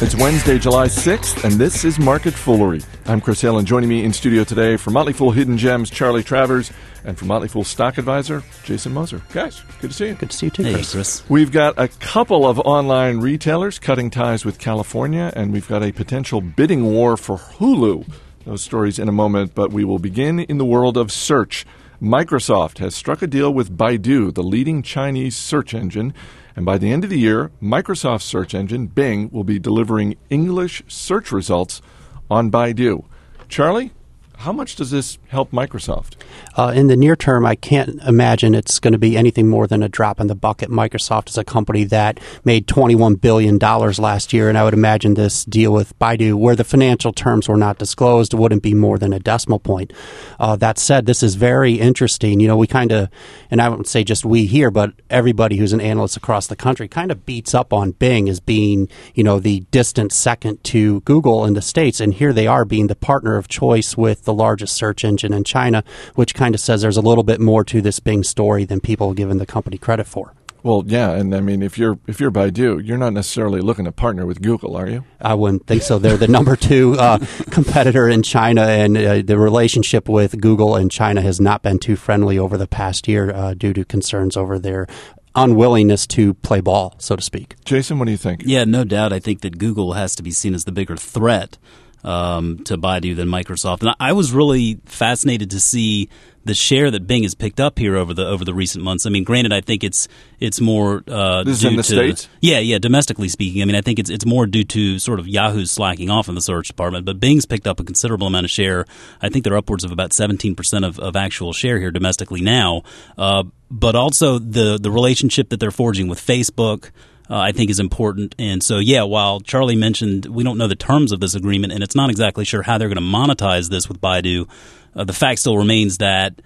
It's Wednesday, July 6th, and this is Market Foolery. I'm Chris Hill, and joining me in studio today from Motley Fool Hidden Gems, Charlie Travers, and from Motley Fool Stock Advisor, Jason Moser. Guys, good to see you. Good to see you too, Hey, Chris. Chris. We've got a couple of online retailers cutting ties with California, and we've got a potential bidding war for Hulu. Those stories in a moment, but we will begin in the world of search. Microsoft has struck a deal with Baidu, the leading Chinese search engine, and by the end of the year, Microsoft's search engine, Bing, will be delivering English search results on Baidu. Charlie, how much does this help Microsoft? Uh, in the near term, I can't imagine it's going to be anything more than a drop in the bucket. Microsoft is a company that made $21 billion last year, and I would imagine this deal with Baidu, where the financial terms were not disclosed, wouldn't be more than a decimal point. Uh, that said, this is very interesting. You know, we kind of, and I wouldn't say just we here, but everybody who's an analyst across the country kind of beats up on Bing as being, you know, the distant second to Google in the States, and here they are being the partner of choice with the largest search engine in China, which kind of says there's a little bit more to this Bing story than people have given the company credit for. Well, yeah, and I mean, if you're if you're Baidu, you're not necessarily looking to partner with Google, are you? I wouldn't think so. They're the number two uh, competitor in China, and uh, the relationship with Google and China has not been too friendly over the past year uh, due to concerns over their unwillingness to play ball, so to speak. Jason, what do you think? Yeah, no doubt. I think that Google has to be seen as the bigger threat um, to Baidu than Microsoft. And I was really fascinated to see the share that Bing has picked up here over the over the recent months. I mean, granted, I think it's it's more uh, This is due in the to, States? Yeah, yeah. Domestically speaking, I mean, I think it's it's more due to sort of Yahoo's slacking off in the search department. But Bing's picked up a considerable amount of share. I think they're upwards of about seventeen percent of, of actual share here domestically now. Uh, but also the the relationship that they're forging with Facebook. Uh, I think is important. And so, yeah, while Charlie mentioned we don't know the terms of this agreement and it's not exactly sure how they're going to monetize this with Baidu, uh, the fact still remains that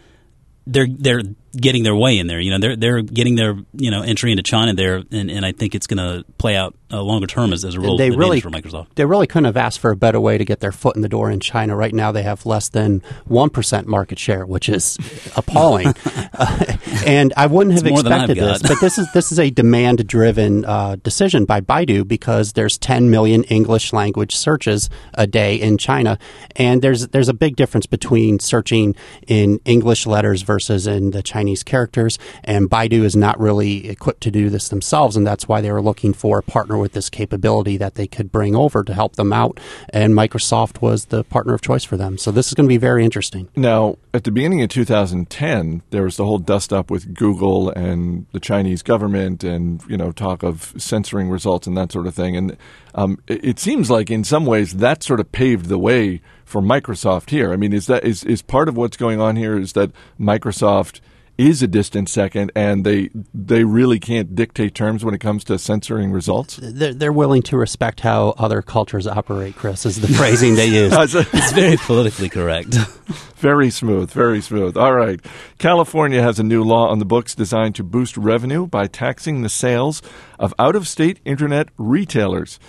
they're they're getting their way in there. You know, they're they're getting their you know entry into China there, and, and I think it's going to play out uh, longer term as, as a real they really for Microsoft. They really couldn't have asked for a better way to get their foot in the door in China. Right now, they have less than one percent market share, which is appalling. uh, and I wouldn't have It's more than I've expected this, but this is this is a demand-driven uh, decision by Baidu because there's 10 million English language searches a day in China, and there's there's a big difference between searching in English letters versus in the Chinese characters. And Baidu is not really equipped to do this themselves, and that's why they were looking for a partner with this capability that they could bring over to help them out. And Microsoft was the partner of choice for them. So this is going to be very interesting. Now, at the beginning of 2010, there was the whole dust up with Google and the Chinese government, and you know talk of censoring results and that sort of thing. And um, it, it seems like in some ways that sort of paved the way for Microsoft here. I mean, is that is is part of what's going on here? Is that Microsoft is a distant second, and they they really can't dictate terms when it comes to censoring results. They're, they're willing to respect how other cultures operate, Chris, is the phrasing they use. It's very politically correct. Very smooth, very smooth. All right. California has a new law on the books designed to boost revenue by taxing the sales of out of state internet retailers.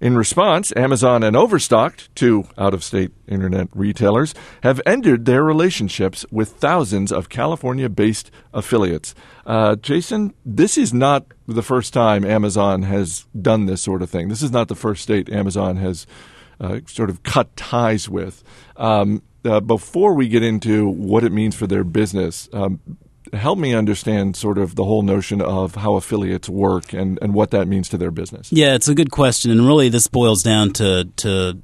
In response, Amazon and Overstocked, two out of state internet retailers, have ended their relationships with thousands of California based affiliates. Uh, Jason, this is not the first time Amazon has done this sort of thing. This is not the first state Amazon has uh, sort of cut ties with. Um, uh, before we get into what it means for their business, um, help me understand sort of the whole notion of how affiliates work and, and what that means to their business. Yeah, it's a good question, and really, this boils down to to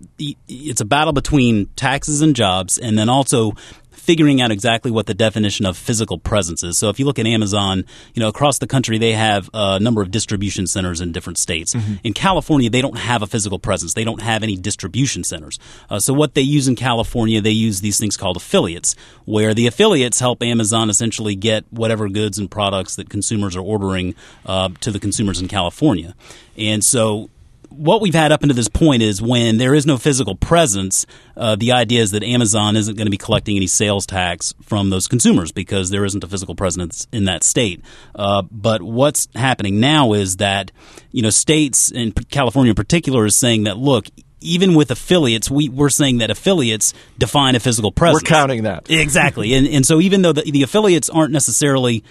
it's a battle between taxes and jobs, and then also figuring out exactly what the definition of physical presence is. So if you look at Amazon, you know, across the country they have a number of distribution centers in different states. In California, they don't have a physical presence. They don't have any distribution centers. Uh, so what they use in California, they use these things called affiliates, where the affiliates help Amazon essentially get whatever goods and products that consumers are ordering uh, to the consumers in California. And so what we've had up until this point is when there is no physical presence, uh, the idea is that Amazon isn't going to be collecting any sales tax from those consumers because there isn't a physical presence in that state. Uh, but what's happening now is that you know states, and California in particular, is saying that look. Even with affiliates, we, we're saying that affiliates define a physical presence. We're counting that. Exactly. And, and so even though the, the affiliates aren't necessarily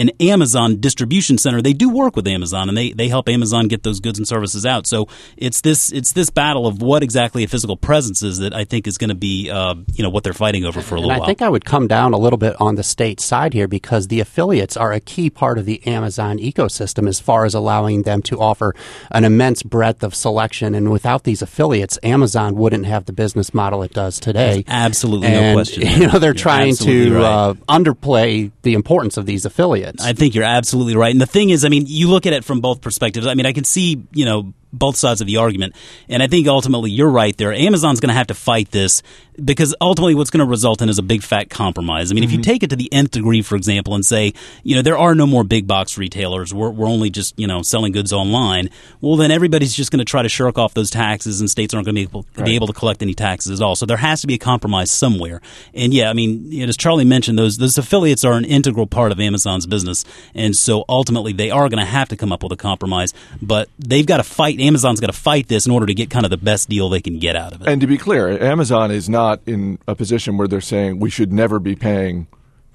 an Amazon distribution center. They do work with Amazon, and they, they help Amazon get those goods and services out. So it's this it's this battle of what exactly a physical presence is that I think is going to be uh, you know what they're fighting over for a little and I while. think I would come down a little bit on the state side here because the affiliates are a key part of the Amazon ecosystem as far as allowing them to offer an immense breadth of selection. And without these affiliates, Amazon wouldn't have the business model it does today. absolutely and, no question. You know, they're You're trying to right. uh, underplay the importance of these affiliates. I think you're absolutely right. And the thing is, I mean, you look at it from both perspectives. I mean, I can see, you know, both sides of the argument. And I think ultimately you're right there. Amazon's going to have to fight this because ultimately what's going to result in is a big fat compromise. I mean, if you mm-hmm. take it to the nth degree, for example, and say, you know, there are no more big box retailers, we're, we're only just, you know, selling goods online, well, then everybody's just going to try to shirk off those taxes and states aren't going to be able, be able to collect any taxes at all. So there has to be a compromise somewhere. And yeah, I mean, as Charlie mentioned, those, those affiliates are an integral part of Amazon's business. And so ultimately they are going to have to come up with a compromise, but they've got to fight. Amazon's got to fight this in order to get kind of the best deal they can get out of it. And to be clear, Amazon is not in a position where they're saying we should never be paying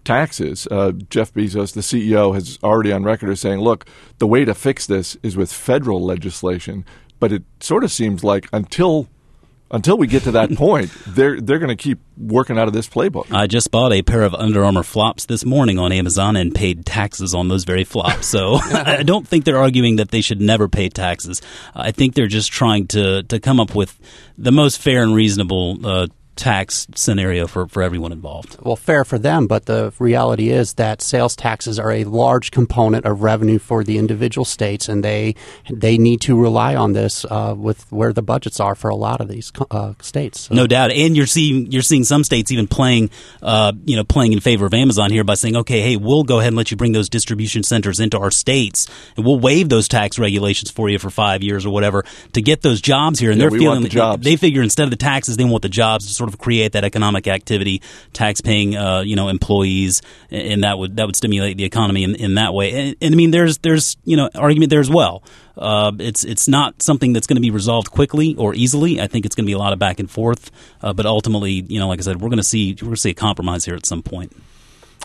taxes. Uh, Jeff Bezos, the CEO, has already on record as saying, look, the way to fix this is with federal legislation. But it sort of seems like until until we get to that point, they're they're going to keep working out of this playbook. I just bought a pair of Under Armour flops this morning on Amazon and paid taxes on those very flops. So I don't think they're arguing that they should never pay taxes. I think they're just trying to, to come up with the most fair and reasonable uh, tax scenario for, for everyone involved. well, fair for them, but the reality is that sales taxes are a large component of revenue for the individual states, and they they need to rely on this uh, with where the budgets are for a lot of these uh, states. So- No doubt, and you're seeing you're seeing some states even playing, uh, you know, playing in favor of Amazon here by saying, okay, hey, we'll go ahead and let you bring those distribution centers into our states, and we'll waive those tax regulations for you for five years or whatever to get those jobs here. And Yeah, they're we feeling want the jobs. they figure instead of the taxes, they want the jobs to sort of create that economic activity, tax paying, uh, you know, employees, and that would that would stimulate the economy in, in that way. And, and I mean, there's there's you know argument there as well. Uh, it's it's not something that's going to be resolved quickly or easily. I think it's going to be a lot of back and forth. Uh, but ultimately, you know, like I said, we're going to see we're going to see a compromise here at some point.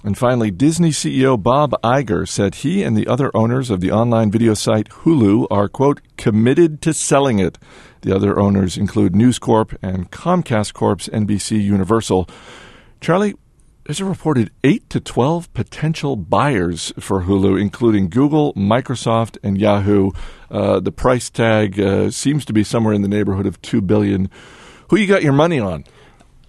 And finally, Disney CEO Bob Iger said he and the other owners of the online video site Hulu are, quote, committed to selling it. The other owners include News Corp and Comcast Corp's NBC Universal. Charlie, there's a reported 8 to 12 potential buyers for Hulu, including Google, Microsoft, and Yahoo. Uh, the price tag uh, seems to be somewhere in the neighborhood of 2 billion. Who you got your money on?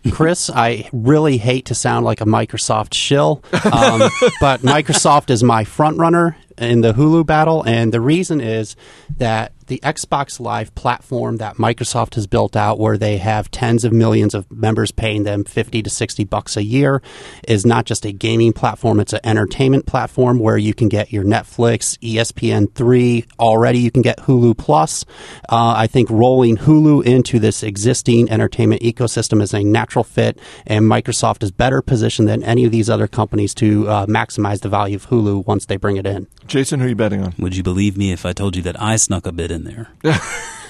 Chris, I really hate to sound like a Microsoft shill, um, but Microsoft is my front runner in the Hulu battle, and the reason is that the Xbox Live platform that Microsoft has built out, where they have tens of millions of members paying them fifty to sixty bucks a year, is not just a gaming platform; it's an entertainment platform where you can get your Netflix, E ESPN three. Already, you can get Hulu Plus. Uh, I think rolling Hulu into this existing entertainment ecosystem is a natural fit, and Microsoft is better positioned than any of these other companies to uh, maximize the value of Hulu once they bring it in. Jason, who are you betting on? Would you believe me if I told you that I snuck a bid in there?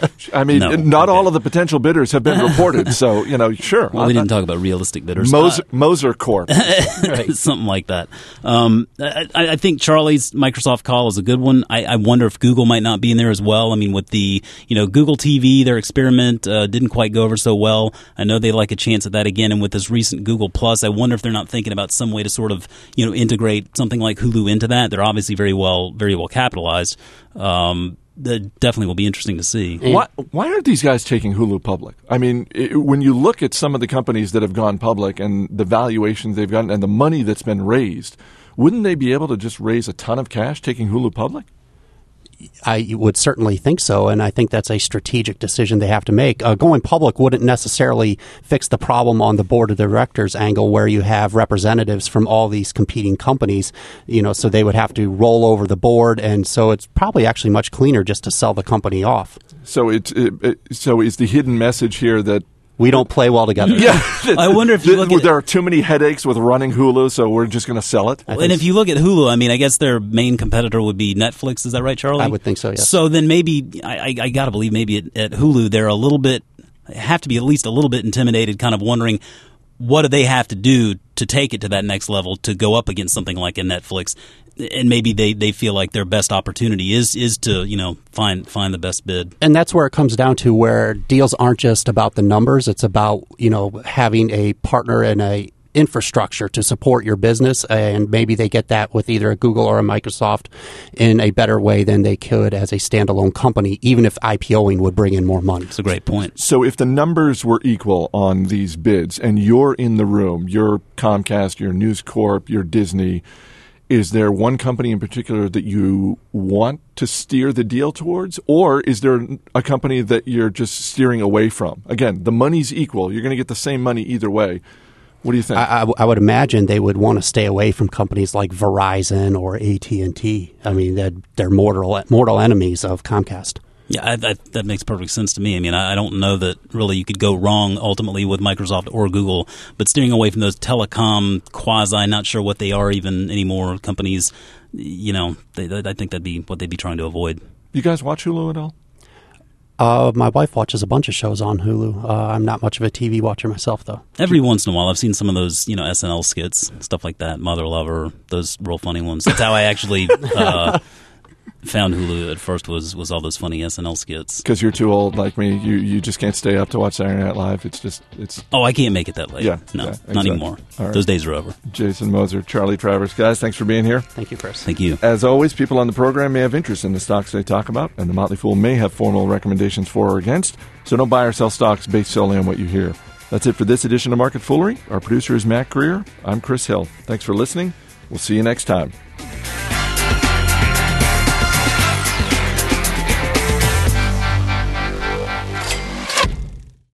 I mean, No. not Okay. all of the potential bidders have been reported, so you know, sure. Well, we didn't talk about realistic bidders. Moser, Moser Corp. something like that. Um, I, I think Charlie's Microsoft call is a good one. I, I wonder if Google might not be in there as well. I mean, with the you know Google TV, their experiment uh, didn't quite go over so well. I know they like a chance at that again, and with this recent Google Plus, I wonder if they're not thinking about some way to sort of you know integrate something like Hulu into that. They're obviously very well very well capitalized. Um, that definitely will be interesting to see. why, why aren't these guys taking Hulu public? I mean, i when you look at some of the companies that have gone public and the valuations they've gotten and the money that's been raised, wouldn't they be able to just raise a ton of cash taking Hulu public? I would certainly think so, and I think that's a strategic decision they have to make. Uh, going public wouldn't necessarily fix the problem on the board of directors angle, where you have representatives from all these competing companies. You know, so they would have to roll over the board, and so it's probably actually much cleaner just to sell the company off. So it's it, it, so is the hidden message here that We don't play well together. yeah, I wonder if you look at- there are too many headaches with running Hulu, so we're just going to sell it. and if you look at Hulu, I mean, I guess their main competitor would be Netflix. Is that right, Charlie? I would think so, yes. So then maybe I, I, I got to believe maybe at, at Hulu they're a little bit have to be at least a little bit intimidated, kind of wondering what do they have to do to take it to that next level to go up against something like a Netflix. And maybe they, they feel like their best opportunity is is to you know find find the best bid. And that's where it comes down to where deals aren't just about the numbers; it's about you know having a partner and a infrastructure to support your business, and maybe they get that with either a Google or a Microsoft in a better way than they could as a standalone company, even if IPOing would bring in more money. It's a great point. So if the numbers were equal on these bids and you're in the room, you're Comcast, you're News Corp, you're Disney, is there one company in particular that you want to steer the deal towards or is there a company that you're just steering away from? Again, the money's equal. You're going to get the same money either way. What do you think? I, would imagine they would want to stay away from companies like Verizon or AT and T. I mean, they're, they're mortal mortal enemies of Comcast. Yeah, I, I, that makes perfect sense to me. I mean, I, I, don't know that really you could go wrong ultimately with Microsoft or Google, but steering away from those telecom quasi, not sure what they are even anymore companies, you know, they, I think that'd be what they'd be trying to avoid. You guys watch Hulu at all? Uh, my wife watches a bunch of shows on Hulu. Uh, I'm not much of a TV watcher myself, though. Every once in a while, I've seen some of those, you know, SNL skits, stuff like that, Mother Lover, those real funny ones. That's how I actually uh, found Hulu at first was was all those funny SNL skits. Because you're too old, like me. You you just can't stay up to watch Saturday Night Live. It's just it's. Oh, I can't make it that late. Yeah, no, yeah, not anymore. All right. Those days are over. Jason Moser, Charlie Travers, guys, thanks for being here. Thank you, Chris. Thank you. As always, people on the program may have interest in the stocks they talk about, and the Motley Fool may have formal recommendations for or against. So don't buy or sell stocks based solely on what you hear. That's it for this edition of Market Foolery. Our producer is Mac Greer. I'm Chris Hill. Thanks for listening. We'll see you next time.